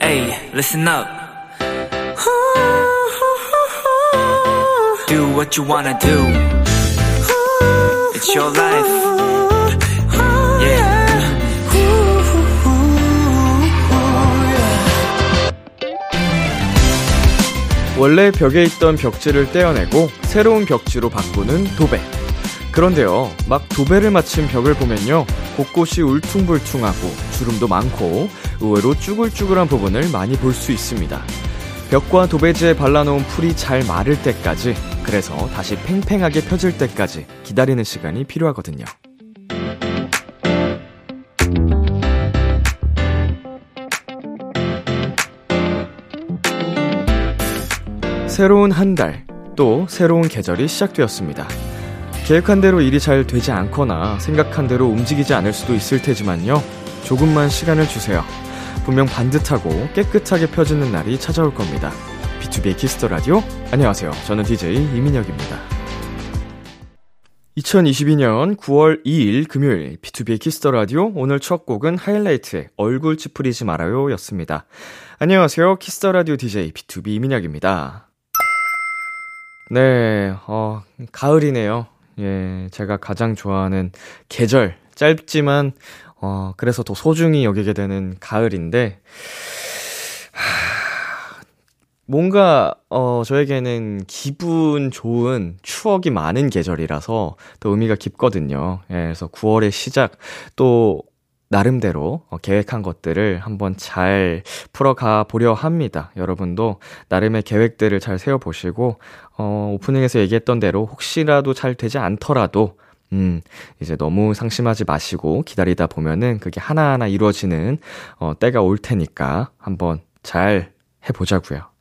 Hey, listen up. Do what you wanna do. It's your life. Yeah. 원래 벽에 있던 벽지를 떼어내고 새로운 벽지로 바꾸는 도배. 그런데요, 막 도배를 마친 벽을 보면요, 곳곳이 울퉁불퉁하고 주름도 많고 의외로 쭈글쭈글한 부분을 많이 볼 수 있습니다. 벽과 도배지에 발라놓은 풀이 잘 마를 때까지, 그래서 다시 팽팽하게 펴질 때까지 기다리는 시간이 필요하거든요. 새로운 한 달, 또 새로운 계절이 시작되었습니다. 계획한 대로 일이 잘 되지 않거나 생각한 대로 움직이지 않을 수도 있을 테지만요. 조금만 시간을 주세요. 분명 반듯하고 깨끗하게 펴지는 날이 찾아올 겁니다. BTOB의 키스 더 라디오. 안녕하세요. 저는 DJ 이민혁입니다. 2022년 9월 2일 금요일 BTOB의 키스 더 라디오 오늘 첫 곡은 하이라이트의 얼굴 찌푸리지 말아요 였습니다. 안녕하세요. 키스 더 라디오 DJ BTOB 이민혁입니다. 네, 어, 가을이네요. 예, 제가 가장 좋아하는 계절. 짧지만, 어, 그래서 더 소중히 여기게 되는 가을인데, 하, 뭔가, 어, 저에게는 기분 좋은 추억이 많은 계절이라서 더 의미가 깊거든요. 예, 그래서 9월의 시작, 또, 나름대로 어, 계획한 것들을 한번 잘 풀어가 보려 합니다. 여러분도 나름의 계획들을 잘 세워보시고, 어, 오프닝에서 얘기했던 대로 혹시라도 잘 되지 않더라도, 음, 이제 너무 상심하지 마시고 기다리다 보면은 그게 하나하나 이루어지는, 어, 때가 올 테니까 한번 잘 해보자고요.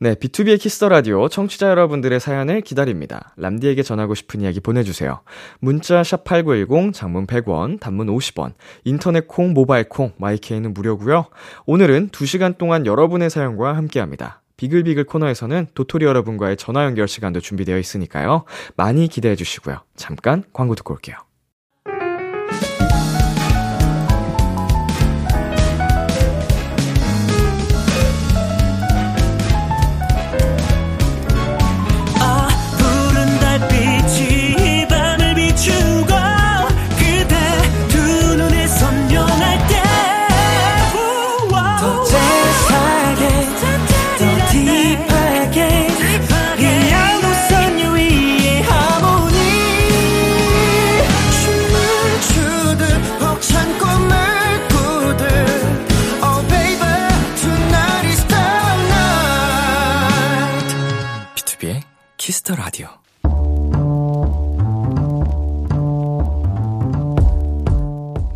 네, BTOB의 키스 더 라디오 청취자 여러분들의 사연을 기다립니다. 람디에게 전하고 싶은 이야기 보내주세요. 문자 샵 #8910 장문 100원, 단문 50원, 인터넷 콩, 모바일 콩, 마이케이는 무료고요. 오늘은 2시간 동안 여러분의 사연과 함께합니다. 비글비글 코너에서는 도토리 여러분과의 전화 연결 시간도 준비되어 있으니까요. 많이 기대해 주시고요. 잠깐 광고 듣고 올게요.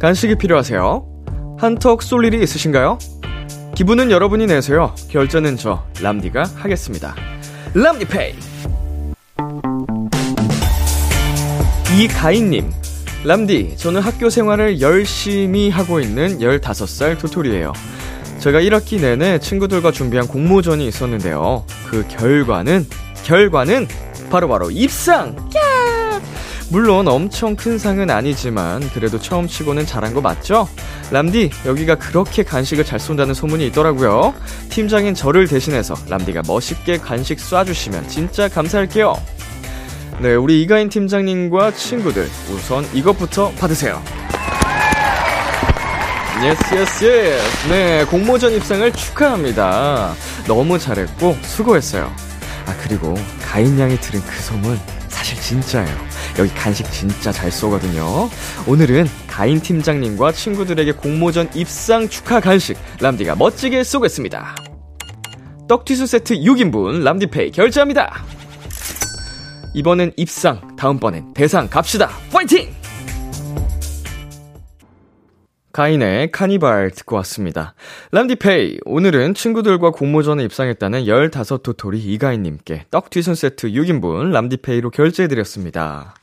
간식이 필요하세요? 한턱 쏠 일이 있으신가요? 기분은 여러분이 내세요. 결제는 저 람디가 하겠습니다. 람디페이. 이가인님, 람디, 저는 학교 생활을 열심히 하고 있는 15살 도토리예요. 제가 1학기 내내 친구들과 준비한 공모전이 있었는데요. 그 결과는, 결과는 바로바로 입상! 야! 물론 엄청 큰 상은 아니지만 그래도 처음 치고는 잘한 거 맞죠? 람디, 여기가 그렇게 간식을 잘 쏜다는 소문이 있더라고요. 팀장인 저를 대신해서 람디가 멋있게 간식 쏴주시면 진짜 감사할게요. 네, 우리 이가인 팀장님과 친구들, 우선 이것부터 받으세요. Yes, yes, yes. 네, 공모전 입상을 축하합니다. 너무 잘했고, 수고했어요. 아, 그리고, 가인 양이 들은 그 소문, 사실 진짜예요. 여기 간식 진짜 잘 쏘거든요. 오늘은 가인 팀장님과 친구들에게 공모전 입상 축하 간식, 람디가 멋지게 쏘겠습니다. 떡튀순 세트 6인분, 람디페이 결제합니다. 이번엔 입상, 다음번엔 대상 갑시다. 파이팅! 가인의 카니발 듣고 왔습니다. 람디페이, 오늘은 친구들과 공모전에 입상했다는 15 도토리 이가인님께 떡튀순 세트 6인분 람디페이로 결제해드렸습니다.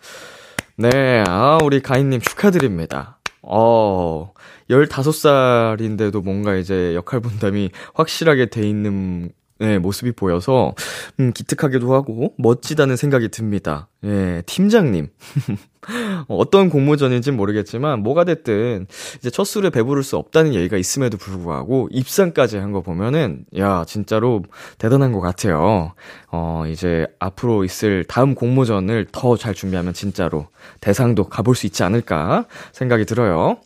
네, 아, 우리 가인님 축하드립니다. 어, 15살인데도 뭔가 이제 역할 분담이 확실하게 돼 있는 네, 모습이 보여서, 음, 기특하기도 하고, 멋지다는 생각이 듭니다. 예, 팀장님. 어떤 공모전인지는 모르겠지만, 뭐가 됐든, 이제 첫 술에 배부를 수 없다는 얘기가 있음에도 불구하고, 입상까지 한 거 보면은, 야, 진짜로 대단한 것 같아요. 어, 이제 앞으로 있을 다음 공모전을 더 잘 준비하면 진짜로 대상도 가볼 수 있지 않을까 생각이 들어요.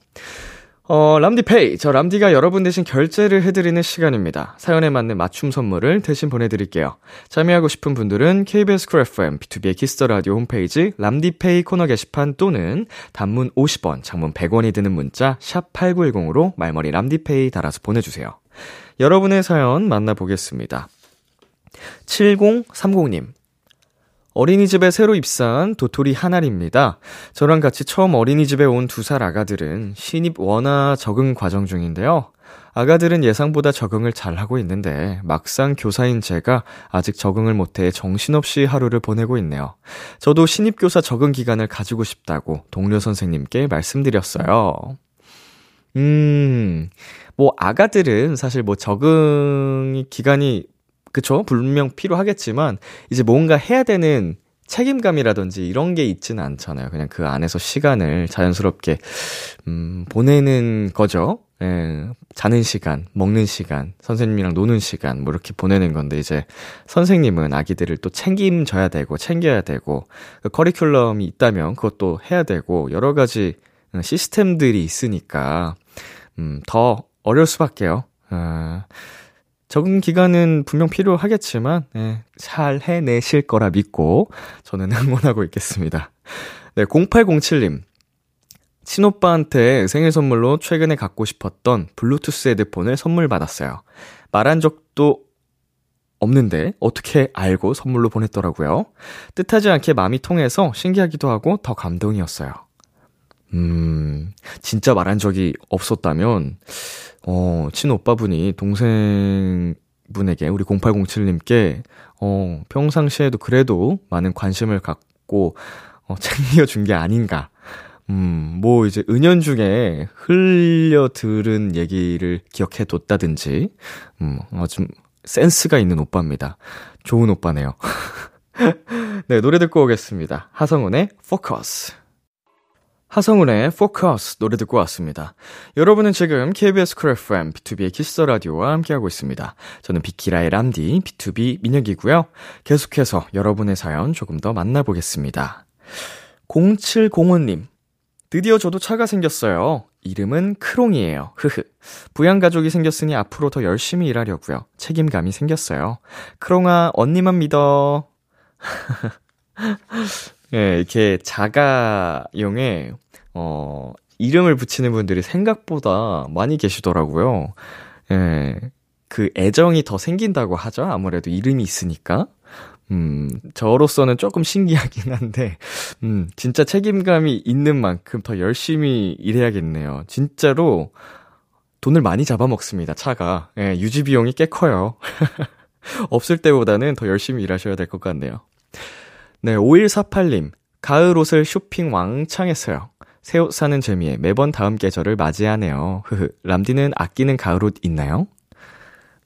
어, 람디페이. 저 람디가 여러분 대신 결제를 해드리는 시간입니다. 사연에 맞는 맞춤 선물을 대신 보내드릴게요. 참여하고 싶은 분들은 KBS 쿨 FM, BTOB의 키스 더 라디오 홈페이지 람디페이 코너 게시판 또는 단문 50원, 장문 100원이 드는 문자 샵 8910으로 말머리 람디페이 달아서 보내주세요. 여러분의 사연 만나보겠습니다. 7030님. 어린이집에 새로 입사한 도토리 하나입니다. 저랑 같이 처음 어린이집에 온 두 살 아가들은 신입 원화 적응 과정 중인데요. 아가들은 예상보다 적응을 잘하고 있는데 막상 교사인 제가 아직 적응을 못해 정신없이 하루를 보내고 있네요. 저도 신입교사 적응 기간을 가지고 싶다고 동료 선생님께 말씀드렸어요. 음, 뭐 아가들은 사실 뭐 적응 기간이 그쵸? 분명 필요하겠지만, 이제 뭔가 해야 되는 책임감이라든지 이런 게 있지는 않잖아요. 그냥 그 안에서 시간을 자연스럽게, 음, 보내는 거죠. 예, 자는 시간, 먹는 시간, 선생님이랑 노는 시간, 뭐 이렇게 보내는 건데, 이제 선생님은 아기들을 또 책임져야 되고, 챙겨야 되고, 그 커리큘럼이 있다면 그것도 해야 되고, 여러 가지 시스템들이 있으니까, 음, 더 어려울 수밖에요. 어, 적응 기간은 분명 필요하겠지만, 네, 잘 해내실 거라 믿고, 저는 응원하고 있겠습니다. 네, 0807님. 친오빠한테 생일 선물로 최근에 갖고 싶었던 블루투스 헤드폰을 선물 받았어요. 말한 적도 없는데 어떻게 알고 선물로 보냈더라고요. 뜻하지 않게 마음이 통해서 신기하기도 하고 더 감동이었어요. 음, 진짜 말한 적이 없었다면, 어, 친오빠분이 동생분에게, 우리 0807님께, 어, 평상시에도 그래도 많은 관심을 갖고, 어, 챙겨준 게 아닌가. 음, 뭐 이제 은연중에 흘려 들은 얘기를 기억해 뒀다든지, 음, 어, 좀 센스가 있는 오빠입니다. 좋은 오빠네요. 네, 노래 듣고 오겠습니다. 하성운의 Focus. 하성운의 Focus 노래 듣고 왔습니다. 여러분은 지금 KBS 쿨 FM BTOB의 키스 더 라디오와 함께하고 있습니다. 저는 비키라의 람디 BTOB 민혁이고요. 계속해서 여러분의 사연 조금 더 만나보겠습니다. 0705님 드디어 저도 차가 생겼어요. 이름은 크롱이에요. 흐흐. 부양 가족이 생겼으니 앞으로 더 열심히 일하려고요. 책임감이 생겼어요. 크롱아, 언니만 믿어. 예, 이렇게 자가용에, 어, 이름을 붙이는 분들이 생각보다 많이 계시더라고요. 예, 그 애정이 더 생긴다고 하죠. 아무래도 이름이 있으니까. 음, 저로서는 조금 신기하긴 한데, 음, 진짜 책임감이 있는 만큼 더 열심히 일해야겠네요. 진짜로 돈을 많이 잡아먹습니다, 차가. 예, 유지비용이 꽤 커요. 없을 때보다는 더 열심히 일하셔야 될 것 같네요. 네, 5148님. 가을 옷을 쇼핑 왕창 했어요. 새 옷 사는 재미에 매번 다음 계절을 맞이하네요. 흐흐. 람디는 아끼는 가을 옷 있나요?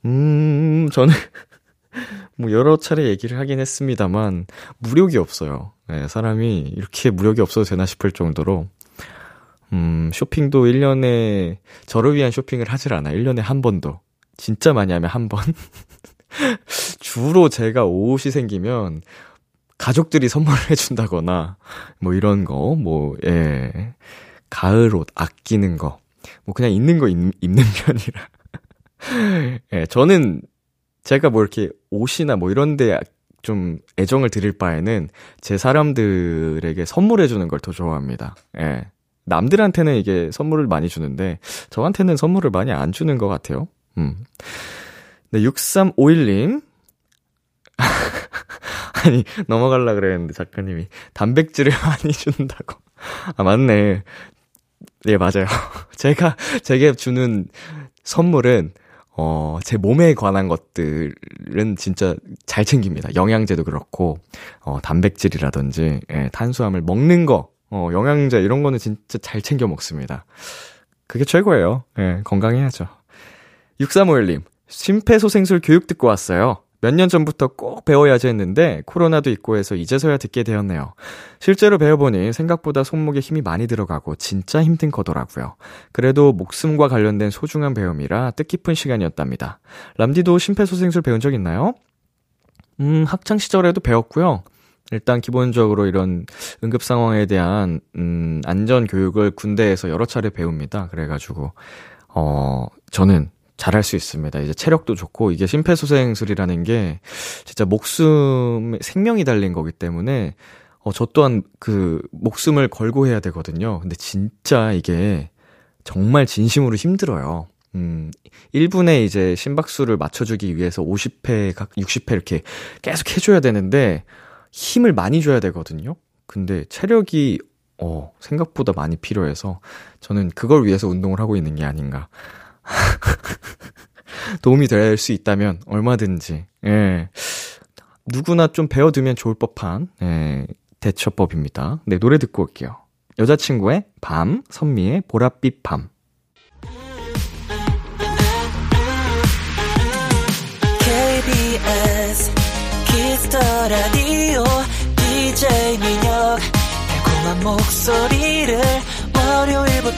음, 저는 뭐 여러 차례 얘기를 하긴 했습니다만 무력이 없어요. 네, 사람이 이렇게 무력이 없어도 되나 싶을 정도로 음, 쇼핑도 1년에 저를 위한 쇼핑을 하질 않아. 1년에 한 번도. 진짜 많이 하면 한 번. 주로 제가 옷이 생기면 가족들이 선물을 해준다거나, 뭐 이런 거, 뭐, 예. 가을 옷 아끼는 거. 뭐 그냥 있는 거 입, 입는 편이라. 예, 저는 제가 뭐 이렇게 옷이나 뭐 이런데 좀 애정을 드릴 바에는 제 사람들에게 선물해주는 걸 더 좋아합니다. 예. 남들한테는 이게 선물을 많이 주는데, 저한테는 선물을 많이 안 주는 것 같아요. 음. 네, 6351님. 아니, 넘어갈라 그랬는데 작가님이 단백질을 많이 준다고. 아, 맞네. 네, 맞아요. 제가, 제게 주는 선물은, 어, 제 몸에 관한 것들은 진짜 잘 챙깁니다. 영양제도 그렇고, 어, 단백질이라든지, 예, 탄수화물 먹는 거, 어, 영양제 이런 거는 진짜 잘 챙겨 먹습니다. 그게 최고예요. 예, 건강해야죠. 6351님, 심폐소생술 교육 듣고 왔어요. 몇 년 전부터 꼭 배워야지 했는데 코로나도 있고 해서 이제서야 듣게 되었네요. 실제로 배워보니 생각보다 손목에 힘이 많이 들어가고 진짜 힘든 거더라고요. 그래도 목숨과 관련된 소중한 배움이라 뜻깊은 시간이었답니다. 람디도 심폐소생술 배운 적 있나요? 음, 학창 시절에도 배웠고요. 일단 기본적으로 이런 응급 상황에 대한 음, 안전 교육을 군대에서 여러 차례 배웁니다. 그래가지고 어 저는 잘할 수 있습니다. 이제 체력도 좋고 이게 심폐소생술이라는 게 진짜 목숨 생명이 달린 거기 때문에 어 저 또한 그 목숨을 걸고 해야 되거든요. 근데 진짜 이게 정말 진심으로 힘들어요. 음, 1분에 이제 심박수를 맞춰주기 위해서 50회, 각 60회 이렇게 계속 해줘야 되는데, 힘을 많이 줘야 되거든요? 근데 체력이, 어, 생각보다 많이 필요해서, 저는 그걸 위해서 운동을 하고 있는 게 아닌가. 도움이 될 수 있다면 얼마든지, 예. 누구나 좀 배워두면 좋을 법한, 예, 대처법입니다. 네, 노래 듣고 올게요. 여자친구의 밤, 선미의 보랏빛 밤. KBS Kiss the Radio DJ 민혁 달콤한 목소리를 월요일부터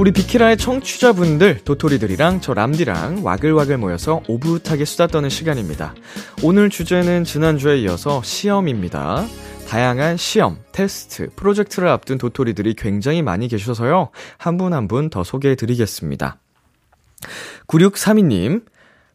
우리 비키라의 청취자분들 도토리들이랑 저 람디랑 와글와글 모여서 오붓하게 수다 떠는 시간입니다. 오늘 주제는 지난주에 이어서 시험입니다. 다양한 시험, 테스트, 프로젝트를 앞둔 도토리들이 굉장히 많이 계셔서요. 한 분 한 분 더 소개해 드리겠습니다. 9632님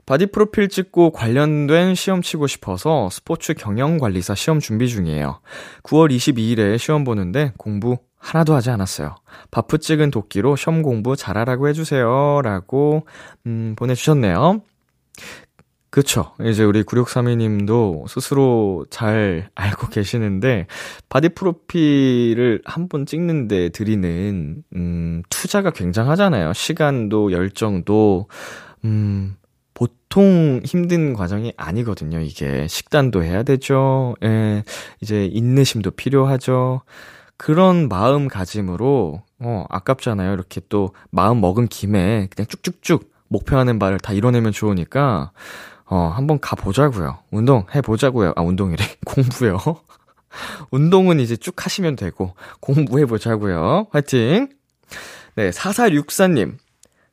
바디 프로필 찍고 관련된 시험 치고 싶어서 스포츠 경영관리사 시험 준비 중이에요. 9월 22일에 시험 보는데 공부 하나도 하지 않았어요. 바프 찍은 독기로 시험 공부 잘하라고 해주세요. 라고, 음, 보내주셨네요. 그쵸. 이제 우리 9632님도 스스로 잘 알고 계시는데, 바디 프로필을 한 번 찍는데 들이는, 음, 투자가 굉장하잖아요. 시간도, 열정도, 음, 보통 힘든 과정이 아니거든요, 이게. 식단도 해야 되죠. 예, 이제 인내심도 필요하죠. 그런 마음가짐으로, 어, 아깝잖아요. 이렇게 또 마음 먹은 김에 그냥 쭉쭉쭉 목표하는 바를 다 이뤄내면 좋으니까, 어, 한번 가보자고요. 운동 해보자고요. 아, 운동이래. 공부요. 운동은 이제 쭉 하시면 되고, 공부해보자고요. 화이팅! 네, 4464님.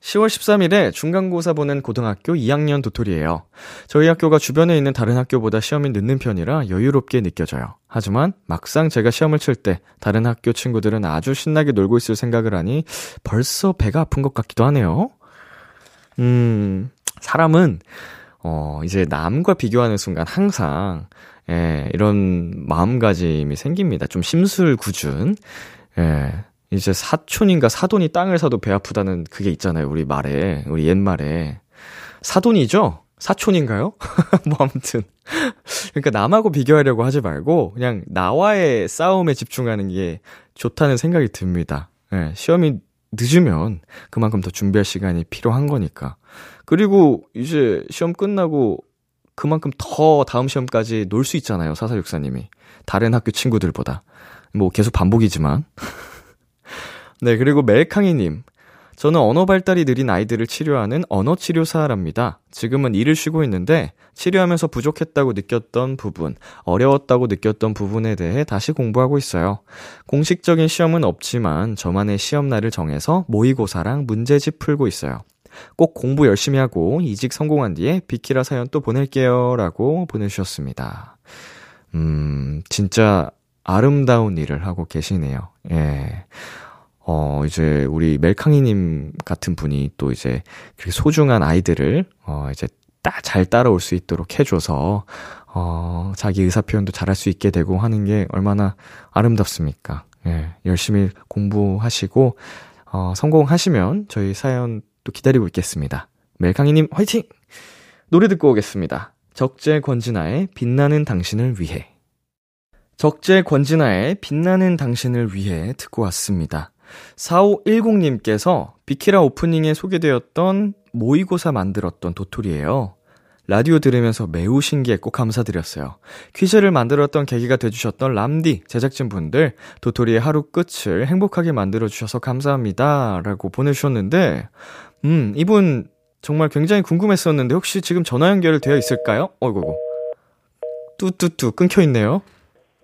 10월 13일에 중간고사 보는 고등학교 2학년 도토리예요. 저희 학교가 주변에 있는 다른 학교보다 시험이 늦는 편이라 여유롭게 느껴져요. 하지만 막상 제가 시험을 칠 때 다른 학교 친구들은 아주 신나게 놀고 있을 생각을 하니 벌써 배가 아픈 것 같기도 하네요. 음, 사람은 어, 이제 남과 비교하는 순간 항상 예, 이런 마음가짐이 생깁니다. 좀 심술구준. 예. 이제 사촌인가 사돈이 땅을 사도 배 아프다는 그게 있잖아요. 우리 말에. 우리 옛말에. 사돈이죠? 사촌인가요? 뭐 아무튼. 그러니까 남하고 비교하려고 하지 말고 그냥 나와의 싸움에 집중하는 게 좋다는 생각이 듭니다. 예, 시험이 늦으면 그만큼 더 준비할 시간이 필요한 거니까. 그리고 이제 시험 끝나고 그만큼 더 다음 시험까지 놀 수 있잖아요. 사사육사님이. 다른 학교 친구들보다. 뭐 계속 반복이지만. 네, 그리고 멜캉이님. 저는 언어 발달이 느린 아이들을 치료하는 언어 치료사랍니다. 지금은 일을 쉬고 있는데 치료하면서 부족했다고 느꼈던 부분, 어려웠다고 느꼈던 부분에 대해 다시 공부하고 있어요. 공식적인 시험은 없지만 저만의 시험 날을 정해서 모의고사랑 문제집 풀고 있어요. 꼭 공부 열심히 하고 이직 성공한 뒤에 비키라 사연 또 보낼게요. 라고 보내주셨습니다. 음, 진짜 아름다운 일을 하고 계시네요. 예. 어, 이제 우리 멜캉이님 같은 분이 또 이제 그렇게 소중한 아이들을, 어, 이제 딱 잘 따라올 수 있도록 해줘서, 어, 자기 의사표현도 잘할 수 있게 되고 하는 게 얼마나 아름답습니까? 예, 열심히 공부하시고, 어, 성공하시면 저희 사연 또 기다리고 있겠습니다. 멜캉이님 화이팅! 노래 듣고 오겠습니다. 적재 권진아의 빛나는 당신을 위해. 적재 권진아의 빛나는 당신을 위해 듣고 왔습니다. 4510님께서 비키라 오프닝에 소개되었던 모의고사 만들었던 도토리예요. 라디오 들으면서 매우 신기했고 감사드렸어요. 퀴즈를 만들었던 계기가 돼주셨던 람디, 제작진분들, 도토리의 하루 끝을 행복하게 만들어주셔서 감사합니다. 라고 보내주셨는데, 음, 이분 정말 굉장히 궁금했었는데, 혹시 지금 전화 연결되어 있을까요? 어이구, 뚜뚜뚜 끊겨있네요.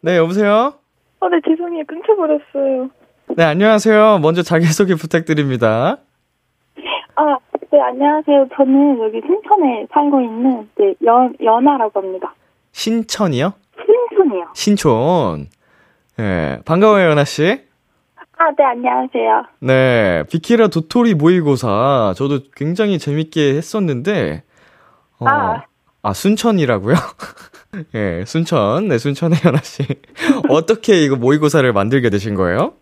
네, 여보세요? 어, 네, 죄송해요. 끊겨버렸어요. 네, 안녕하세요. 먼저 자기소개 부탁드립니다. 아, 네, 안녕하세요. 저는 여기 신천에 살고 있는, 네, 연, 연아라고 합니다. 신천이요? 신촌이요. 신촌. 네, 반가워요, 연아씨. 아, 네, 안녕하세요. 네, 비키라 도토리 모의고사. 저도 굉장히 재밌게 했었는데, 어, 아. 아, 순천이라고요? 예, 네, 순천. 네, 순천의 연아씨. 어떻게 이거 모의고사를 만들게 되신 거예요?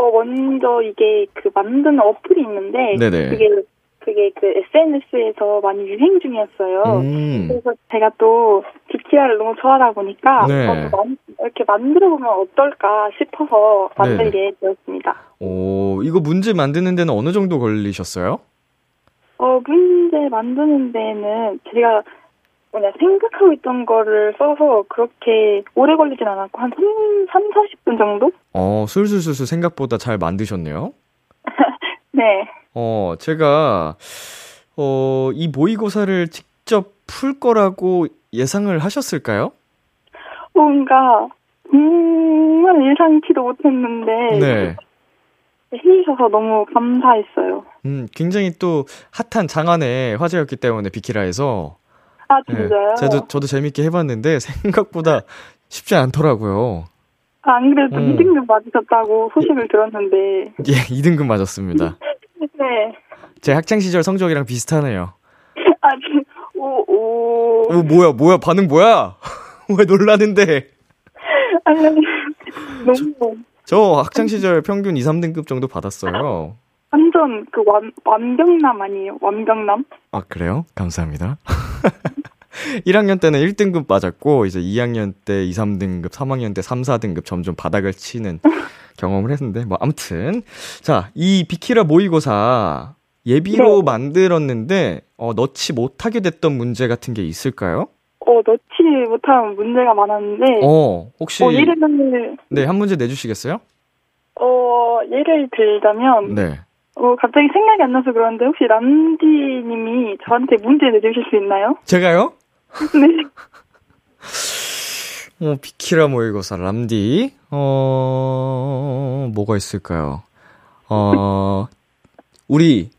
어, 먼저 이게 그 만드는 어플이 있는데, 네네. 그게, 그게 그 SNS에서 많이 유행 중이었어요. 음, 그래서 제가 또 비키라를 너무 좋아하다 보니까, 네. 어, 만- 이렇게 만들어 보면 어떨까 싶어서 만들게 되었습니다. 오, 이거 문제 만드는 데는 어느 정도 걸리셨어요? 어, 문제 만드는 데는 제가 뭐냐, 생각하고 있던 거를 써서 그렇게 오래 걸리진 않았고, 한 3, 3 40분 정도? 어, 술술술술 생각보다 잘 만드셨네요. 네. 어, 제가, 어, 이 모의고사를 직접 풀 거라고 예상을 하셨을까요? 뭔가, 정말 예상치도 못했는데, 네. 해주셔서 너무 감사했어요. 음, 굉장히 또 핫한 장안의 화제였기 때문에 비키라에서. 아, 예, 진짜요? 저도, 저도 재밌게 해봤는데 생각보다 쉽지 않더라고요. 아, 안 그래도 음. 2등급 맞으셨다고 소식을 들었는데, 예, 2등급 맞았습니다. 네. 제 학창 시절 성적이랑 비슷하네요. 아, 오, 오. 오, 뭐야, 뭐야, 반응 뭐야? 왜 놀라는데? 아니, 너무, 저 학창 시절 평균 2, 3등급 정도 받았어요. 완전 그 완, 완벽남 아니에요? 완벽남? 아, 그래요? 감사합니다. 1학년 때는 1등급 맞았고, 이제 2학년 때 2, 3등급, 3학년 때 3, 4등급 점점 바닥을 치는 경험을 했는데, 뭐, 아무튼. 자, 이 비키라 모의고사 예비로 네. 만들었는데, 어, 넣지 못하게 됐던 문제 같은 게 있을까요? 어, 넣지 못한 문제가 많았는데, 어, 혹시, 어, 예를, 네, 한 문제 내주시겠어요? 어, 예를 들자면, 네. 어, 갑자기 생각이 안 나서 그러는데, 혹시 람디님이 저한테 문제 내주실 수 있나요? 제가요? 네. 어, 비키라 모의고사, 람디. 어, 뭐가 있을까요? 어, 우리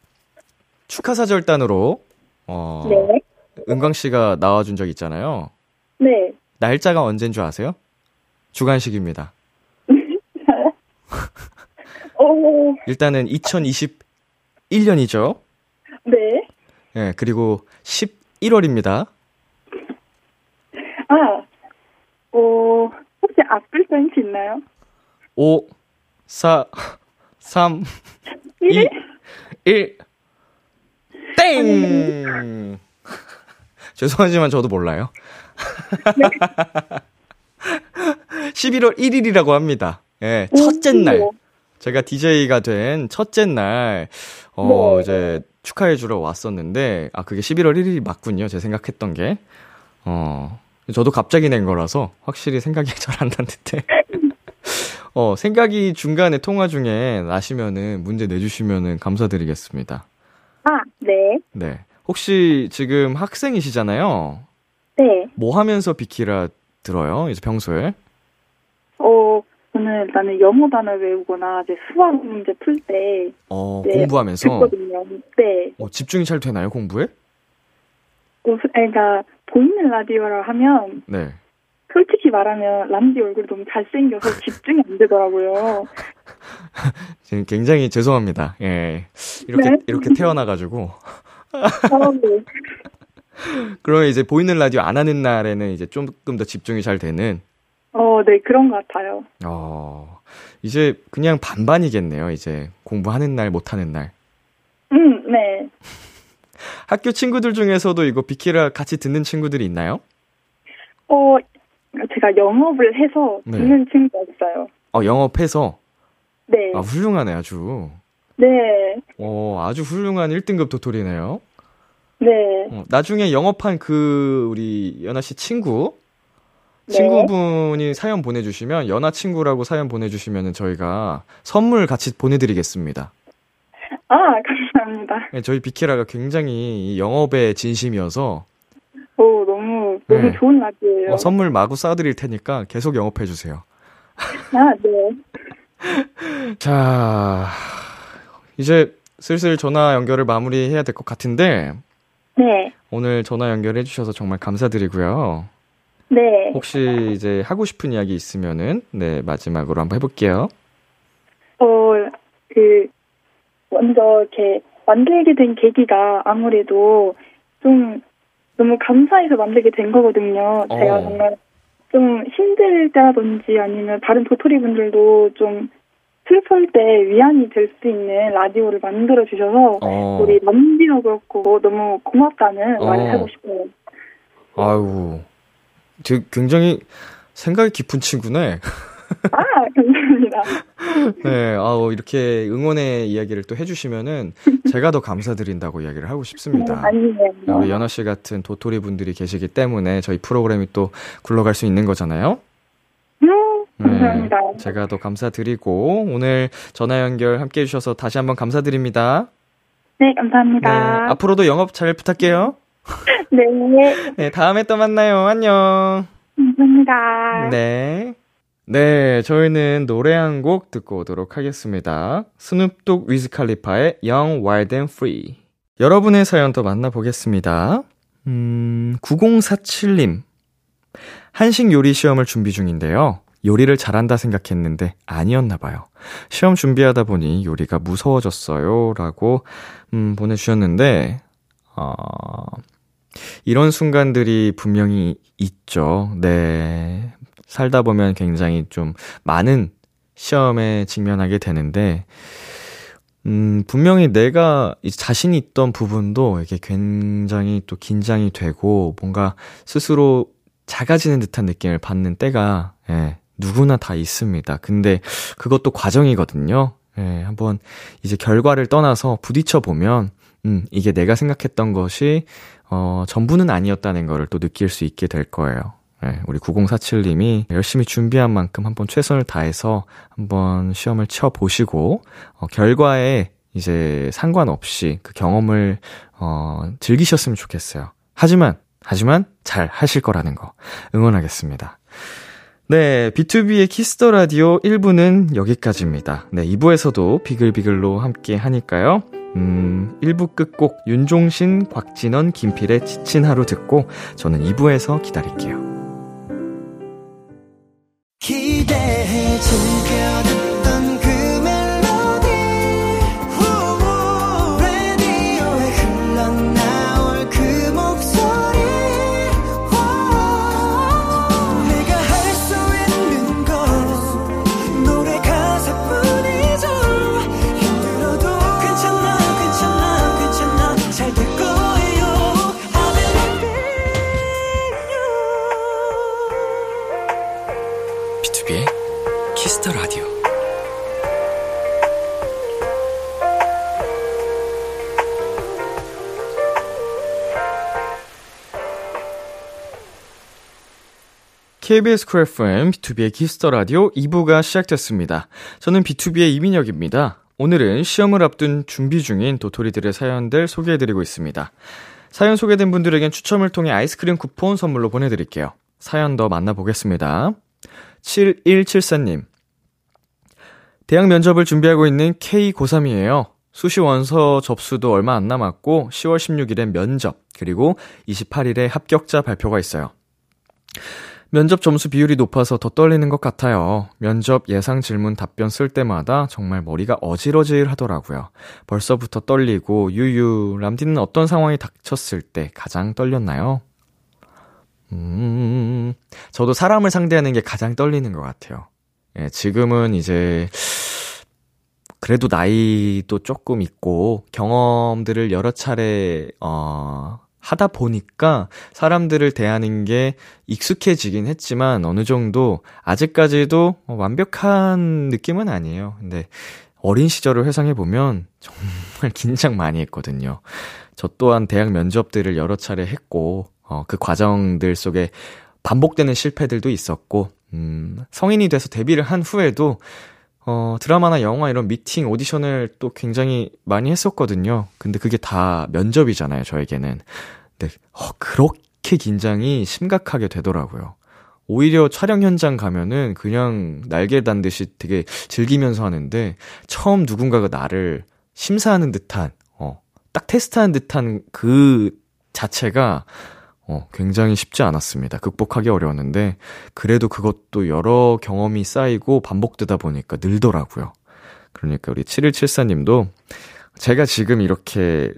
축하사절단으로, 어, 네. 은광 씨가 나와준 적 있잖아요. 네. 날짜가 언제인 줄 아세요? 주간식입니다. 어, 일단은 2021년이죠. 네. 예, 그리고 11월입니다. 아, 어, 혹시 앞글 센스 있나요? 5, 4, 3, 2, 1, 땡! 죄송하지만 저도 몰라요. 11월 1일이라고 합니다. 예, 첫째 날. 제가 DJ가 된 첫째 날, 어, 네. 이제 축하해주러 왔었는데, 아, 그게 11월 1일이 맞군요. 제 생각했던 게. 어, 저도 갑자기 낸 거라서 확실히 생각이 잘 안 났는데. 어, 생각이 중간에 통화 중에 나시면은 문제 내주시면은 감사드리겠습니다. 아, 네. 네. 혹시 지금 학생이시잖아요. 네. 뭐 하면서 비키라 들어요? 이제 평소에? 어, 저는 일단은 영어 단어 외우거나 이제 수학 문제 풀 때 어, 네, 공부하면서 듣거든요. 네. 어, 집중이 잘 되나요, 공부에? 어, 그러니까 보이는 라디오라 하면 네. 솔직히 말하면 람디 얼굴이 너무 잘생겨서 집중이 안 되더라고요. 지금 굉장히 죄송합니다. 예. 이렇게, 네. 이렇게 태어나가지고. 아, 네. 그러면 이제 보이는 라디오 안 하는 날에는 이제 조금 더 집중이 잘 되는, 어, 네, 그런 것 같아요. 어, 이제 그냥 반반이겠네요. 이제 공부하는 날, 못하는 날. 음, 네. 학교 친구들 중에서도 이거 비키라 같이 듣는 친구들이 있나요? 어, 제가 영업을 해서 네. 듣는 친구가 있어요. 어, 영업해서. 네. 아, 훌륭하네, 아주. 네. 어, 아주 훌륭한 1등급 도토리네요. 네. 어, 나중에 영업한 그, 우리, 연아 씨 친구. 네. 친구분이 사연 보내주시면, 연아 친구라고 사연 보내주시면 저희가 선물 같이 보내드리겠습니다. 아, 감사합니다. 네, 저희 비키라가 굉장히 이 영업에 진심이어서, 오, 너무, 너무 네. 좋은 라디오예요. 어, 선물 마구 쏴드릴 테니까 계속 영업해 주세요. 아, 네. 자, 이제 슬슬 전화 연결을 마무리해야 될 것 같은데, 네. 오늘 전화 연결해 주셔서 정말 감사드리고요. 네. 혹시 이제 하고 싶은 이야기 있으면은, 네, 마지막으로 한번 해볼게요. 어, 그, 먼저 이렇게 만들게 된 계기가 아무래도 좀 너무 감사해서 만들게 된 거거든요. 제가 어. 정말 좀 힘들 때라든지 아니면 다른 도토리 분들도 좀 슬플 때 위안이 될 수 있는 라디오를 만들어 주셔서 어, 우리 남비도 그렇고 너무 고맙다는 어. 말을 하고 싶어요. 아유, 되게 굉장히 생각이 깊은 친구네. 아, 감사합니다. 네, 아우, 이렇게 응원의 이야기를 또 해주시면은 제가 더 감사드린다고 이야기를 하고 싶습니다. 아니에요. 우리 연아 씨 같은 도토리 분들이 계시기 때문에 저희 프로그램이 또 굴러갈 수 있는 거잖아요. 음, 감사합니다. 네, 제가 더 감사드리고 오늘 전화 연결 함께 해주셔서 다시 한번 감사드립니다. 네, 네, 감사합니다. 앞으로도 영업 잘 부탁해요. 네, 네, 다음에 또 만나요. 안녕. 감사합니다. 네. 네, 저희는 노래 한 곡 듣고 오도록 하겠습니다. 스눕독 위즈칼리파의 Young, Wild and Free. 여러분의 사연 또 만나보겠습니다. 음, 9047님. 한식 요리 시험을 준비 중인데요. 요리를 잘한다 생각했는데 아니었나 봐요. 시험 준비하다 보니 요리가 무서워졌어요. 라고, 음, 보내주셨는데, 어, 이런 순간들이 분명히 있죠. 네. 살다 보면 굉장히 좀 많은 시험에 직면하게 되는데, 음, 분명히 내가 이 자신이 있던 부분도 이게 굉장히 또 긴장이 되고, 뭔가 스스로 작아지는 듯한 느낌을 받는 때가, 예, 누구나 다 있습니다. 근데 그것도 과정이거든요. 예, 한번 이제 결과를 떠나서 부딪혀 보면, 음, 이게 내가 생각했던 것이, 어, 전부는 아니었다는 거를 또 느낄 수 있게 될 거예요. 네, 우리 9047님이 열심히 준비한 만큼 한번 최선을 다해서 한번 시험을 쳐보시고, 어, 결과에 이제 상관없이 그 경험을, 어, 즐기셨으면 좋겠어요. 하지만, 하지만 잘 하실 거라는 거 응원하겠습니다. 네, B2B의 키스터 라디오 1부는 여기까지입니다. 네, 2부에서도 비글비글로 함께 하니까요. 음, 1부 끝곡 윤종신, 곽진언, 김필의 지친 하루 듣고 저는 2부에서 기다릴게요. 기대해 즐 KBS 쿨 FM, B2B의 키스터 라디오 2부가 시작됐습니다. 저는 BTOB의 이민혁입니다. 오늘은 시험을 앞둔 준비 중인 도토리들의 사연들 소개해드리고 있습니다. 사연 소개된 분들에겐 추첨을 통해 아이스크림 쿠폰 선물로 보내드릴게요. 사연 더 만나보겠습니다. 7174님. 대학 면접을 준비하고 있는 K 고3이에요. 수시 원서 접수도 얼마 안 남았고 10월 16일엔 면접, 그리고 28일에 합격자 발표가 있어요. 면접 점수 비율이 높아서 더 떨리는 것 같아요. 면접 예상 질문 답변 쓸 때마다 정말 머리가 어질어질 하더라고요. 벌써부터 떨리고, 유유, 람디는 어떤 상황이 닥쳤을 때 가장 떨렸나요? 음, 저도 사람을 상대하는 게 가장 떨리는 것 같아요. 예, 지금은 이제, 그래도 나이도 조금 있고 경험들을 여러 차례 어 하다 보니까 사람들을 대하는 게 익숙해지긴 했지만 어느 정도 아직까지도 완벽한 느낌은 아니에요. 근데 어린 시절을 회상해 보면 정말 긴장 많이 했거든요. 저 또한 대학 면접들을 여러 차례 했고 어, 그 과정들 속에 반복되는 실패들도 있었고 음, 성인이 돼서 데뷔를 한 후에도 어, 드라마나 영화 이런 미팅, 오디션을 또 굉장히 많이 했었거든요. 근데 그게 다 면접이잖아요, 저에게는. 네, 어, 그렇게 긴장이 심각하게 되더라고요. 오히려 촬영 현장 가면은 그냥 날개 단 듯이 되게 즐기면서 하는데 처음 누군가가 나를 심사하는 듯한 어, 딱 테스트하는 듯한 그 자체가 어, 굉장히 쉽지 않았습니다. 극복하기 어려웠는데, 그래도 그것도 여러 경험이 쌓이고 반복되다 보니까 늘더라고요. 그러니까 우리 7174님도 제가 지금 이렇게,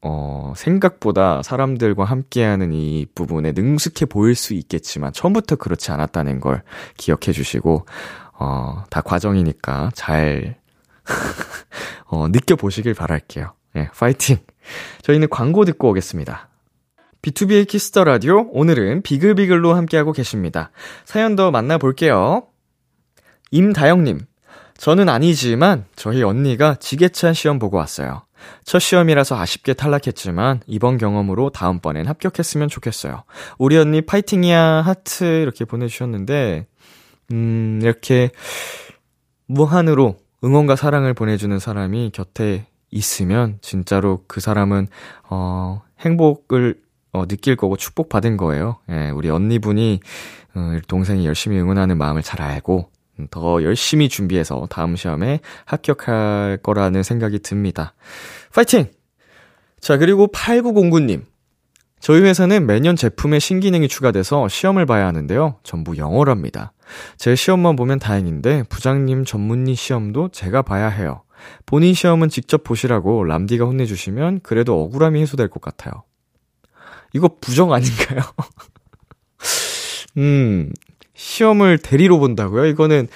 어, 생각보다 사람들과 함께하는 이 부분에 능숙해 보일 수 있겠지만, 처음부터 그렇지 않았다는 걸 기억해 주시고, 어, 다 과정이니까 잘, 어, 느껴보시길 바랄게요. 예, 파이팅! 저희는 광고 듣고 오겠습니다. B2B의 키스터 라디오 오늘은 비글비글로 함께하고 계십니다. 사연 더 만나볼게요. 임다영님, 저는 아니지만 저희 언니가 지게찬 시험 보고 왔어요. 첫 시험이라서 아쉽게 탈락했지만 이번 경험으로 다음번엔 합격했으면 좋겠어요. 우리 언니 파이팅이야 하트 이렇게 보내주셨는데 음 이렇게 무한으로 응원과 사랑을 보내주는 사람이 곁에 있으면 진짜로 그 사람은 어 행복을 어, 느낄 거고 축복받은 거예요. 예, 우리 언니분이, 어, 동생이 열심히 응원하는 마음을 잘 알고, 음, 더 열심히 준비해서 다음 시험에 합격할 거라는 생각이 듭니다. 파이팅! 자, 그리고 8909님. 저희 회사는 매년 제품에 신기능이 추가돼서 시험을 봐야 하는데요. 전부 영어랍니다. 제 시험만 보면 다행인데 부장님 전문의 시험도 제가 봐야 해요. 본인 시험은 직접 보시라고 람디가 혼내주시면 그래도 억울함이 해소될 것 같아요. 이거 부정 아닌가요? 음, 시험을 대리로 본다고요? 이거는,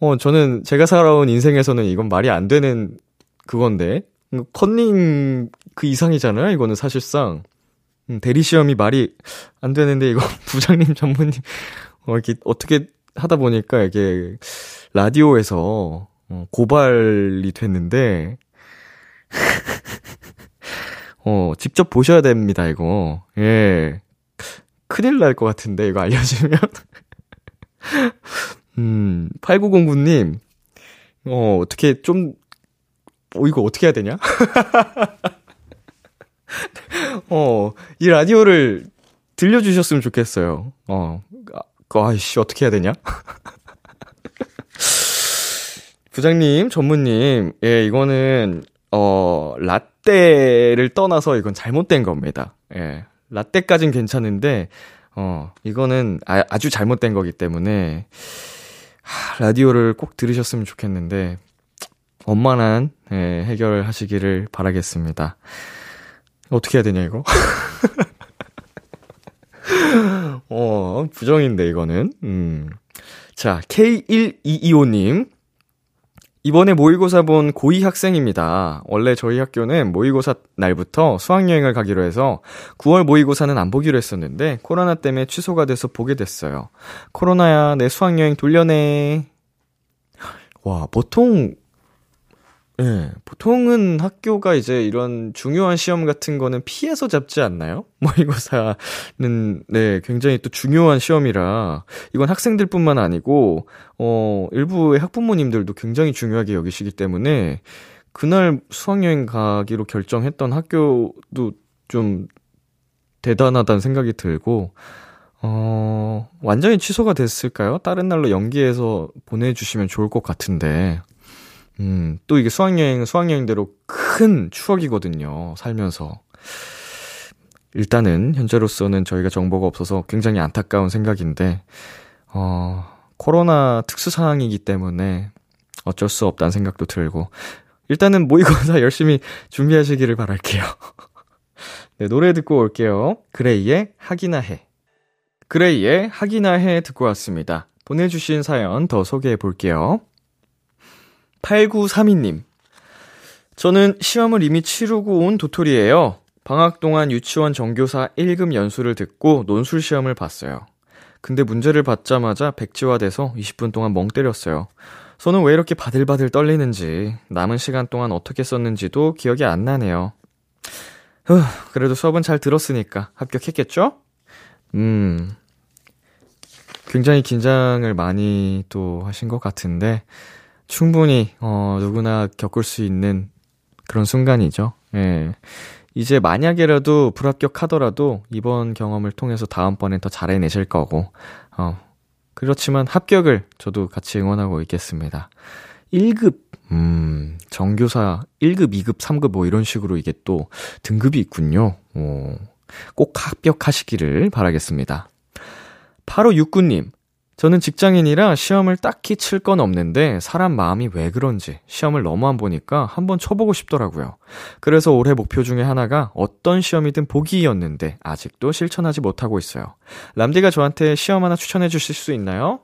어, 저는 제가 살아온 인생에서는 이건 말이 안 되는 그건데, 컨닝 그 이상이잖아요? 이거는 사실상. 음, 대리 시험이 말이 안 되는데, 이거 부장님, 전무님, 어, 이렇게 어떻게 하다 보니까 이게 라디오에서 어, 고발이 됐는데, 어, 직접 보셔야 됩니다, 이거. 예. 큰일 날 것 같은데, 이거 알려주면. 음, 8909님, 어, 어떻게 좀, 어, 이거 어떻게 해야 되냐? 어, 이 라디오를 들려주셨으면 좋겠어요. 어, 아, 아이씨, 어떻게 해야 되냐? 부장님, 전무님, 예, 이거는, 어, 라 떼를 떠나서 이건 잘못된 겁니다. 예. 라떼까진 괜찮은데, 어, 이거는 아, 아주 잘못된 거기 때문에, 하, 라디오를 꼭 들으셨으면 좋겠는데, 원만한, 예, 해결하시기를 바라겠습니다. 어떻게 해야 되냐, 이거? 어, 부정인데, 이거는. 음. 자, K1225님. 이번에 모의고사 본 고2 학생입니다. 원래 저희 학교는 모의고사 날부터 수학여행을 가기로 해서 9월 모의고사는 안 보기로 했었는데 코로나 때문에 취소가 돼서 보게 됐어요. 코로나야 내 수학여행 돌려내. 와, 보통 예, 보통은 학교가 이제 이런 중요한 시험 같은 거는 피해서 잡지 않나요? 모의고사는, 네, 굉장히 또 중요한 시험이라, 이건 학생들 뿐만 아니고, 어, 일부의 학부모님들도 굉장히 중요하게 여기시기 때문에, 그날 수학여행 가기로 결정했던 학교도 좀 대단하다는 생각이 들고, 어, 완전히 취소가 됐을까요? 다른 날로 연기해서 보내주시면 좋을 것 같은데, 음, 또 이게 수학여행은 수학여행대로 큰 추억이거든요. 살면서. 일단은 현재로서는 저희가 정보가 없어서 굉장히 안타까운 생각인데, 어, 코로나 특수 상황이기 때문에 어쩔 수 없다는 생각도 들고, 일단은 모의고사 열심히 준비하시기를 바랄게요. 네, 노래 듣고 올게요. 그레이의 하기나 해. 그레이의 하기나 해 듣고 왔습니다. 보내주신 사연 더 소개해 볼게요. 8932님. 저는 시험을 이미 치르고 온 도토리예요. 방학 동안 유치원 정교사 1급 연수를 듣고 논술 시험을 봤어요. 근데 문제를 받자마자 백지화돼서 20분 동안 멍 때렸어요. 손은 왜 이렇게 바들바들 떨리는지, 남은 시간 동안 어떻게 썼는지도 기억이 안 나네요. 후, 그래도 수업은 잘 들었으니까 합격했겠죠? 음, 굉장히 긴장을 많이 또 하신 것 같은데, 충분히, 어, 누구나 겪을 수 있는 그런 순간이죠. 예. 이제 만약에라도 불합격하더라도 이번 경험을 통해서 다음번엔 더 잘해내실 거고, 어, 그렇지만 합격을 저도 같이 응원하고 있겠습니다. 1급, 음, 정교사 1급, 2급, 3급 뭐 이런 식으로 이게 또 등급이 있군요. 오, 꼭 합격하시기를 바라겠습니다. 8569님, 저는 직장인이라 시험을 딱히 칠 건 없는데 사람 마음이 왜 그런지 시험을 너무 안 보니까 한번 쳐보고 싶더라고요. 그래서 올해 목표 중에 하나가 어떤 시험이든 보기였는데 아직도 실천하지 못하고 있어요. 람디가 저한테 시험 하나 추천해 주실 수 있나요?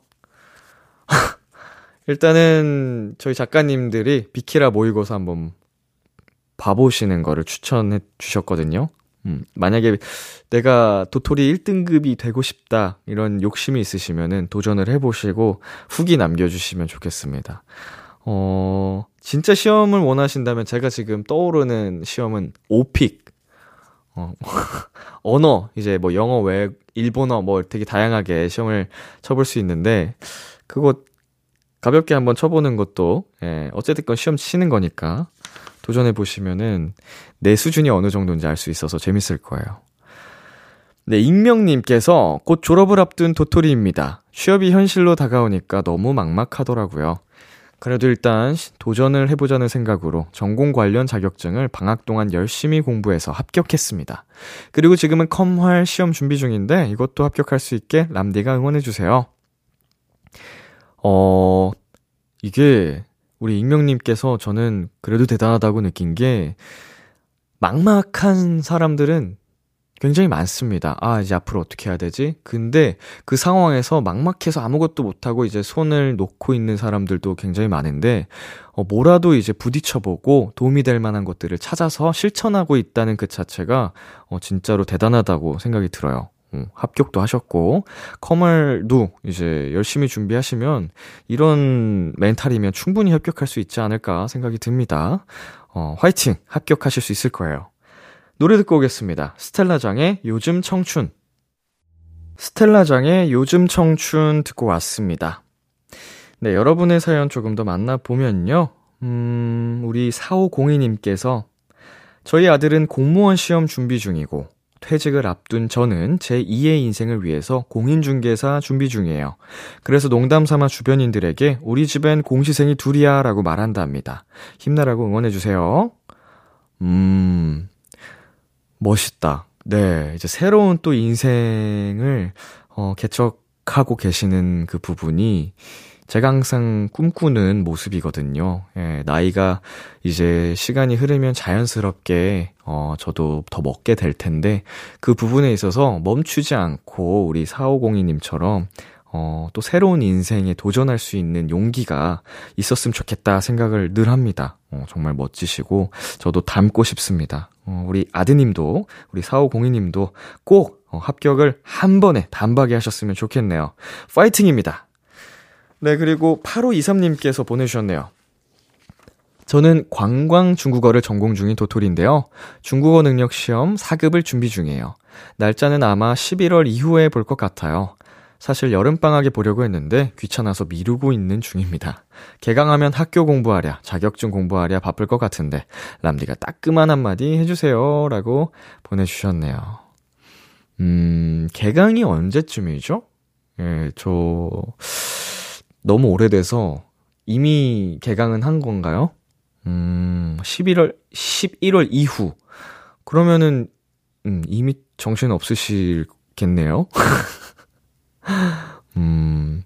일단은 저희 작가님들이 비키라 모의고사 한번 봐보시는 거를 추천해 주셨거든요. 음, 만약에 내가 도토리 1등급이 되고 싶다, 이런 욕심이 있으시면은 도전을 해보시고 후기 남겨주시면 좋겠습니다. 어, 진짜 시험을 원하신다면 제가 지금 떠오르는 시험은 오픽. 어, 언어, 이제 뭐 영어 외, 일본어 뭐 되게 다양하게 시험을 쳐볼 수 있는데, 그거 가볍게 한번 쳐보는 것도, 예, 어쨌든 시험 치는 거니까, 도전해 보시면은 내 수준이 어느 정도인지 알 수 있어서 재밌을 거예요. 네, 익명님께서 곧 졸업을 앞둔 도토리입니다. 취업이 현실로 다가오니까 너무 막막하더라고요. 그래도 일단 도전을 해보자는 생각으로 전공 관련 자격증을 방학 동안 열심히 공부해서 합격했습니다. 그리고 지금은 컴활 시험 준비 중인데 이것도 합격할 수 있게 람디가 응원해주세요. 어, 이게 우리 익명님께서 저는 그래도 대단하다고 느낀 게 막막한 사람들은 굉장히 많습니다. 아, 이제 앞으로 어떻게 해야 되지? 근데 그 상황에서 막막해서 아무것도 못하고 이제 손을 놓고 있는 사람들도 굉장히 많은데, 어, 뭐라도 이제 부딪혀보고 도움이 될 만한 것들을 찾아서 실천하고 있다는 그 자체가, 어, 진짜로 대단하다고 생각이 들어요. 음, 합격도 하셨고, 커멀도 이제 열심히 준비하시면 이런 멘탈이면 충분히 합격할 수 있지 않을까 생각이 듭니다. 어, 화이팅! 합격하실 수 있을 거예요. 노래 듣고 오겠습니다. 스텔라장의 요즘 청춘. 스텔라장의 요즘 청춘 듣고 왔습니다. 네, 여러분의 사연 조금 더 만나보면요. 음, 우리 4502님께서 저희 아들은 공무원 시험 준비 중이고, 퇴직을 앞둔 저는 제 2의 인생을 위해서 공인중개사 준비 중이에요. 그래서 농담 삼아 주변인들에게 우리 집엔 공시생이 둘이야 라고 말한답니다. 힘내라고 응원해주세요. 음, 멋있다. 네, 이제 새로운 또 인생을, 어, 개척하고 계시는 그 부분이 제가 항상 꿈꾸는 모습이거든요. 예, 나이가 이제 시간이 흐르면 자연스럽게, 어, 저도 더 먹게 될 텐데, 그 부분에 있어서 멈추지 않고 우리 4502님처럼, 어, 또 새로운 인생에 도전할 수 있는 용기가 있었으면 좋겠다 생각을 늘 합니다. 어, 정말 멋지시고, 저도 닮고 싶습니다. 어, 우리 아드님도, 우리 4502님도 꼭 어, 합격을 한 번에 단박에 하셨으면 좋겠네요. 파이팅입니다. 네, 그리고 8523님께서 보내주셨네요. 저는 관광 중국어를 전공 중인 도토리인데요. 중국어 능력 시험 4급을 준비 중이에요. 날짜는 아마 11월 이후에 볼 것 같아요. 사실 여름방학에 보려고 했는데 귀찮아서 미루고 있는 중입니다. 개강하면 학교 공부하랴, 자격증 공부하랴 바쁠 것 같은데, 람디가 따끔한 한마디 해주세요. 라고 보내주셨네요. 음, 개강이 언제쯤이죠? 예, 저, 너무 오래돼서 이미 개강은 한 건가요? 음, 11월, 11월 이후. 그러면은, 음, 이미 정신 없으시겠네요? 음,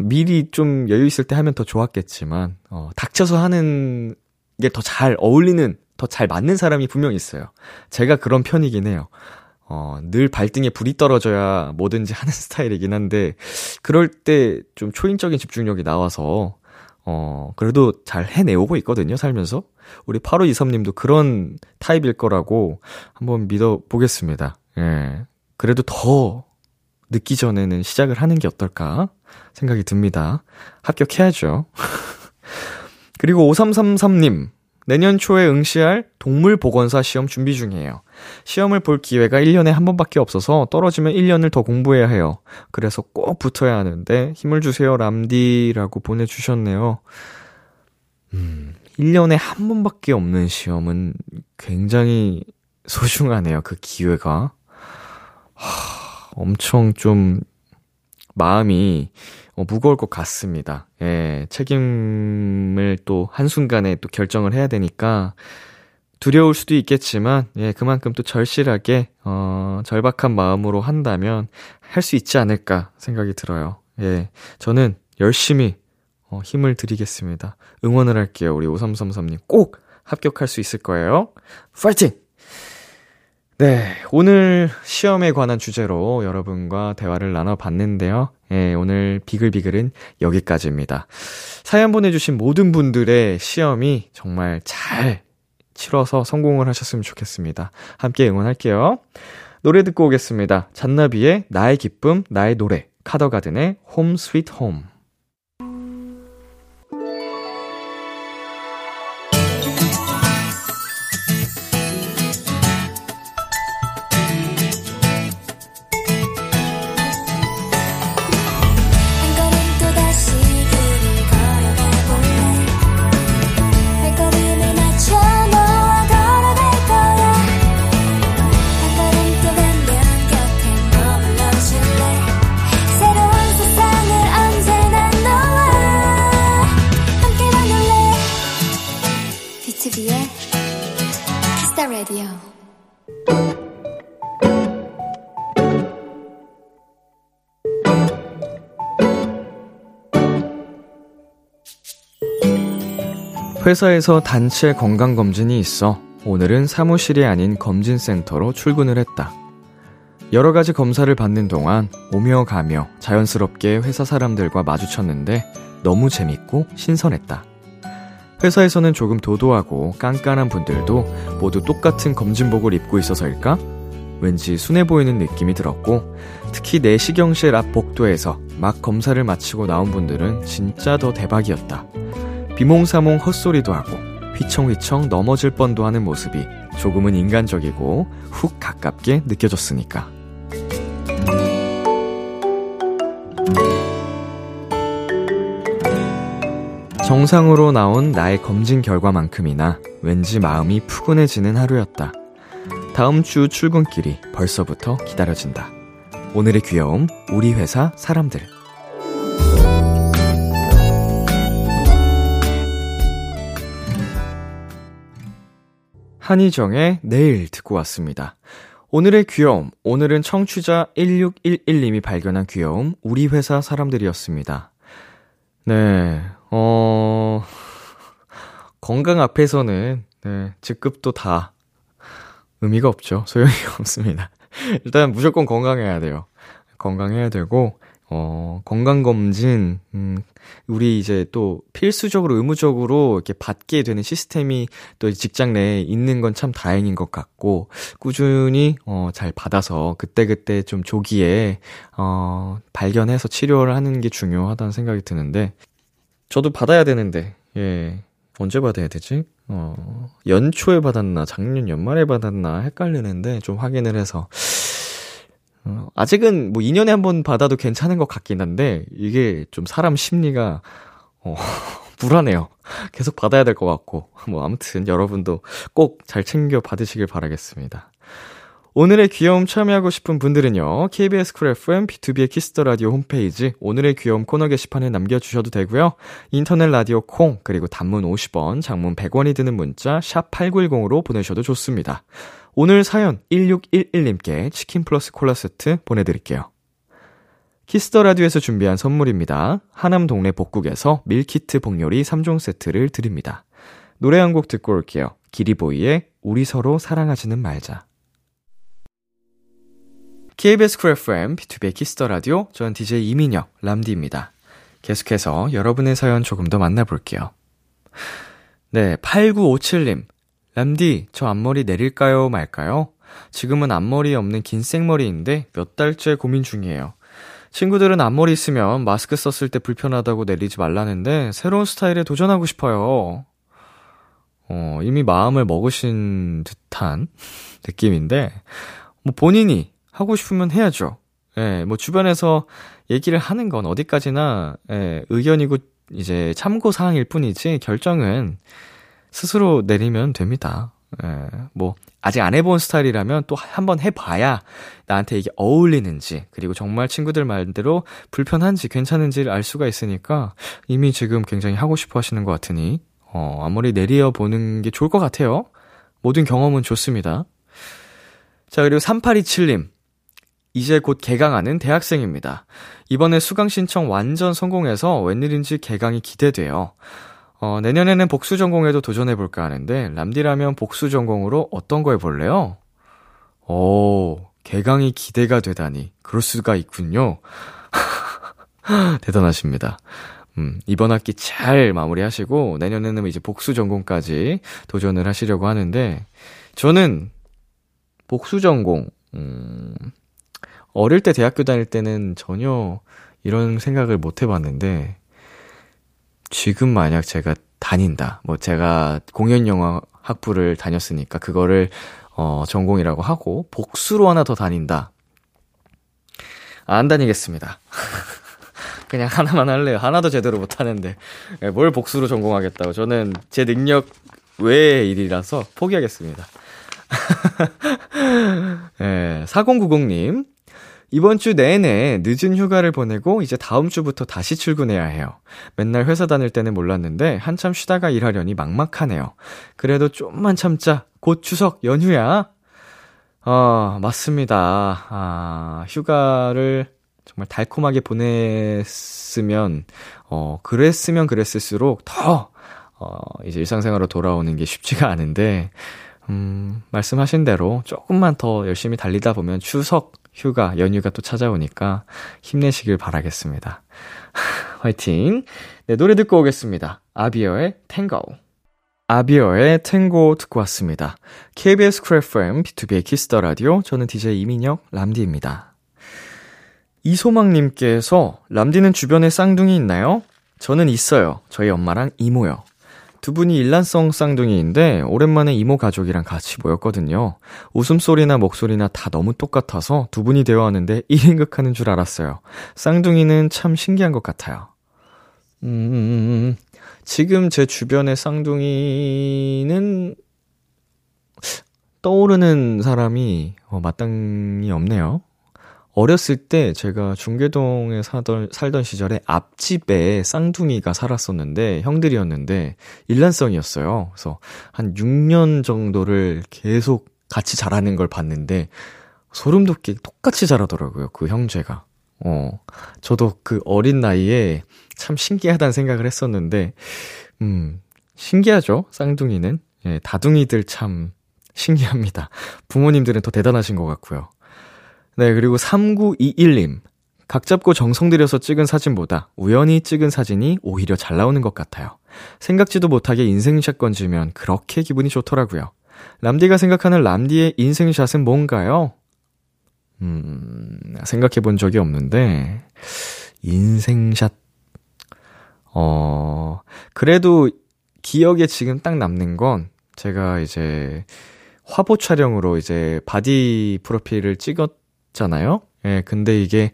미리 좀 여유 있을 때 하면 더 좋았겠지만, 어, 닥쳐서 하는 게 더 잘 어울리는, 더 잘 맞는 사람이 분명 있어요. 제가 그런 편이긴 해요. 어, 늘 발등에 불이 떨어져야 뭐든지 하는 스타일이긴 한데, 그럴 때 좀 초인적인 집중력이 나와서, 어, 그래도 잘 해내오고 있거든요, 살면서. 우리 8523님도 그런 타입일 거라고 한번 믿어보겠습니다. 예. 그래도 더 늦기 전에는 시작을 하는 게 어떨까 생각이 듭니다. 합격해야죠. 그리고 5333님, 내년 초에 응시할 동물보건사 시험 준비 중이에요. 시험을 볼 기회가 1년에 한 번밖에 없어서 떨어지면 1년을 더 공부해야 해요. 그래서 꼭 붙어야 하는데 힘을 주세요, 람디라고 보내주셨네요. 음, 1년에 한 번밖에 없는 시험은 굉장히 소중하네요, 그 기회가. 하, 엄청 좀 마음이 어, 무거울 것 같습니다. 예, 책임을 또 한순간에 또 결정을 해야 되니까 두려울 수도 있겠지만, 예, 그만큼 또 절실하게, 어, 절박한 마음으로 한다면 할 수 있지 않을까 생각이 들어요. 예, 저는 열심히, 어, 힘을 드리겠습니다. 응원을 할게요. 우리 5333님 꼭 합격할 수 있을 거예요. 파이팅! 네, 오늘 시험에 관한 주제로 여러분과 대화를 나눠봤는데요. 예, 오늘 비글비글은 여기까지입니다. 사연 보내주신 모든 분들의 시험이 정말 잘 치러서 성공을 하셨으면 좋겠습니다. 함께 응원할게요. 노래 듣고 오겠습니다. 잔나비의 나의 기쁨, 나의 노래, 카더가든의 Home Sweet Home. 회사에서 단체 건강검진이 있어 오늘은 사무실이 아닌 검진센터로 출근을 했다. 여러 가지 검사를 받는 동안 오며 가며 자연스럽게 회사 사람들과 마주쳤는데 너무 재밌고 신선했다. 회사에서는 조금 도도하고 깐깐한 분들도 모두 똑같은 검진복을 입고 있어서일까? 왠지 순해 보이는 느낌이 들었고, 특히 내시경실 앞 복도에서 막 검사를 마치고 나온 분들은 진짜 더 대박이었다. 비몽사몽 헛소리도 하고 휘청휘청 넘어질 뻔도 하는 모습이 조금은 인간적이고 훅 가깝게 느껴졌으니까. 정상으로 나온 나의 검진 결과만큼이나 왠지 마음이 푸근해지는 하루였다. 다음 주 출근길이 벌써부터 기다려진다. 오늘의 귀여움, 우리 회사 사람들. 한희정의 내일 듣고 왔습니다. 오늘의 귀여움, 오늘은 청취자 1611님이 발견한 귀여움, 우리 회사 사람들이었습니다. 네, 어, 건강 앞에서는, 네, 직급도 다 의미가 없죠. 소용이 없습니다. 일단 무조건 건강해야 돼요. 건강해야 되고, 어, 건강검진, 음, 우리 이제 또 필수적으로 의무적으로 이렇게 받게 되는 시스템이 또 직장 내에 있는 건 참 다행인 것 같고, 꾸준히, 어, 잘 받아서 그때그때 좀 조기에, 어, 발견해서 치료를 하는 게 중요하다는 생각이 드는데, 저도 받아야 되는데, 예, 언제 받아야 되지? 어, 연초에 받았나, 작년 연말에 받았나 헷갈리는데, 좀 확인을 해서, 어, 아직은 뭐 2년에 한 번 받아도 괜찮은 것 같긴 한데, 이게 좀 사람 심리가, 어, 불안해요. 계속 받아야 될 것 같고. 뭐, 아무튼 여러분도 꼭 잘 챙겨 받으시길 바라겠습니다. 오늘의 귀여움 참여하고 싶은 분들은요, KBS 쿨 FM, B2B의 키스터 라디오 홈페이지, 오늘의 귀여움 코너 게시판에 남겨주셔도 되고요 인터넷 라디오 콩, 그리고 단문 50원, 장문 100원이 드는 문자, 샵8910으로 보내셔도 좋습니다. 오늘 사연 1611님께 치킨 플러스 콜라 세트 보내드릴게요. Kiss the Radio에서 준비한 선물입니다. 하남 동네 복국에서 밀키트 복요리 3종 세트를 드립니다. 노래 한 곡 듣고 올게요. 기리보이의 우리 서로 사랑하지는 말자. KBS 쿨 FM, B2B 키스터 라디오, 전 DJ 이민혁, 람디입니다. 계속해서 여러분의 사연 조금 더 만나볼게요. 네, 8957님. 람디, 저 앞머리 내릴까요, 말까요? 지금은 앞머리 없는 긴 생머리인데 몇 달째 고민 중이에요. 친구들은 앞머리 있으면 마스크 썼을 때 불편하다고 내리지 말라는데 새로운 스타일에 도전하고 싶어요. 어, 이미 마음을 먹으신 듯한 느낌인데, 뭐 본인이 하고 싶으면 해야죠. 예, 뭐 주변에서 얘기를 하는 건 어디까지나, 예, 의견이고 이제 참고 사항일 뿐이지 결정은 스스로 내리면 됩니다. 예, 뭐, 아직 안 해본 스타일이라면 또 한번 해봐야 나한테 이게 어울리는지, 그리고 정말 친구들 말대로 불편한지 괜찮은지를 알 수가 있으니까 이미 지금 굉장히 하고 싶어 하시는 것 같으니, 어, 앞머리 내리어 보는 게 좋을 것 같아요. 모든 경험은 좋습니다. 자, 그리고 3827님. 이제 곧 개강하는 대학생입니다. 이번에 수강 신청 완전 성공해서 웬일인지 개강이 기대돼요. 어, 내년에는 복수 전공에도 도전해볼까 하는데, 람디라면 복수 전공으로 어떤 거 해볼래요? 오, 개강이 기대가 되다니. 그럴 수가 있군요. 대단하십니다. 음, 이번 학기 잘 마무리하시고, 내년에는 이제 복수 전공까지 도전을 하시려고 하는데, 저는 복수 전공, 음, 어릴 때 대학교 다닐 때는 전혀 이런 생각을 못 해봤는데, 지금 만약 제가 다닌다. 뭐 제가 공연 영화 학부를 다녔으니까 그거를 어 전공이라고 하고 복수로 하나 더 다닌다. 안 다니겠습니다. 그냥 하나만 할래요. 하나도 제대로 못 하는데 예, 뭘 복수로 전공하겠다고. 저는 제 능력 외의 일이라서 포기하겠습니다. 예, 4090님. 이번 주 내내 늦은 휴가를 보내고 이제 다음 주부터 다시 출근해야 해요. 맨날 회사 다닐 때는 몰랐는데 한참 쉬다가 일하려니 막막하네요. 그래도 좀만 참자. 곧 추석 연휴야. 어, 맞습니다. 아, 휴가를 정말 달콤하게 보냈으면, 어, 그랬으면 그랬을수록 더, 어, 이제 일상생활로 돌아오는 게 쉽지가 않은데, 음, 말씀하신 대로 조금만 더 열심히 달리다 보면 추석 휴가, 연휴가 또 찾아오니까 힘내시길 바라겠습니다. 화이팅! 네, 노래 듣고 오겠습니다. 아비어의 탱고. 아비어의 탱고 듣고 왔습니다. KBS 크래프엠 B2B의 키스터 라디오. 저는 DJ 이민혁, 람디입니다. 이소망님께서, 람디는 주변에 쌍둥이 있나요? 저는 있어요. 저희 엄마랑 이모요. 두 분이 일란성 쌍둥이인데 오랜만에 이모 가족이랑 같이 모였거든요. 웃음소리나 목소리나 다 너무 똑같아서 두 분이 대화하는데 1인극 하는 줄 알았어요. 쌍둥이는 참 신기한 것 같아요. 음, 지금 제 주변의 쌍둥이는 떠오르는 사람이 어, 마땅히 없네요. 어렸을 때 제가 중계동에 사던, 살던 시절에 앞집에 쌍둥이가 살았었는데, 형들이었는데, 일란성이었어요. 그래서 한 6년 정도를 계속 같이 자라는 걸 봤는데, 소름 돋게 똑같이 자라더라고요, 그 형제가. 어, 저도 그 어린 나이에 참 신기하다는 생각을 했었는데, 음, 신기하죠, 쌍둥이는. 예, 다둥이들 참 신기합니다. 부모님들은 더 대단하신 것 같고요. 네, 그리고 3921님. 각 잡고 정성 들여서 찍은 사진보다 우연히 찍은 사진이 오히려 잘 나오는 것 같아요. 생각지도 못하게 인생샷 건지면 그렇게 기분이 좋더라고요. 람디가 생각하는 람디의 인생샷은 뭔가요? 음, 생각해 본 적이 없는데, 인생샷, 어, 그래도 기억에 지금 딱 남는 건 제가 이제 화보 촬영으로 이제 바디 프로필을 찍었 잖아요? 예, 근데 이게,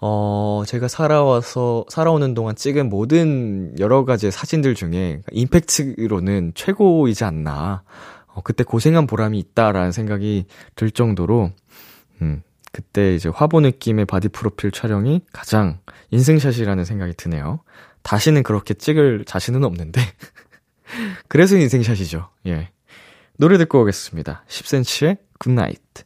어, 제가 살아와서, 살아오는 동안 찍은 모든 여러 가지 사진들 중에 임팩트로는 최고이지 않나. 어, 그때 고생한 보람이 있다라는 생각이 들 정도로, 음, 그때 이제 화보 느낌의 바디 프로필 촬영이 가장 인생샷이라는 생각이 드네요. 다시는 그렇게 찍을 자신은 없는데. 그래서 인생샷이죠. 예. 노래 듣고 오겠습니다. 10cm의 Good Night.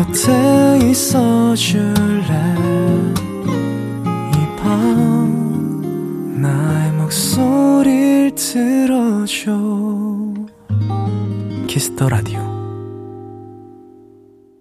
곁에 있어 줄래? 이 밤 나의 목소리를 들어줘. Kiss the Radio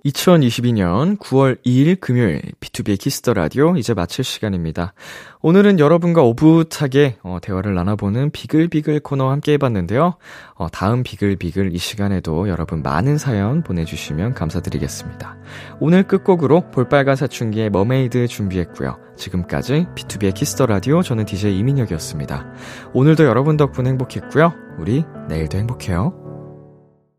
2022년 9월 2일 금요일 B2B의 키스터 라디오 이제 마칠 시간입니다. 오늘은 여러분과 오붓하게 어, 대화를 나눠보는 비글비글 코너 함께 해봤는데요. 어, 다음 비글비글 이 시간에도 여러분 많은 사연 보내주시면 감사드리겠습니다. 오늘 끝곡으로 볼빨간 사춘기의 Mermaid 준비했고요. 지금까지 B2B의 키스터 라디오 저는 DJ 이민혁이었습니다. 오늘도 여러분 덕분에 행복했고요. 우리 내일도 행복해요.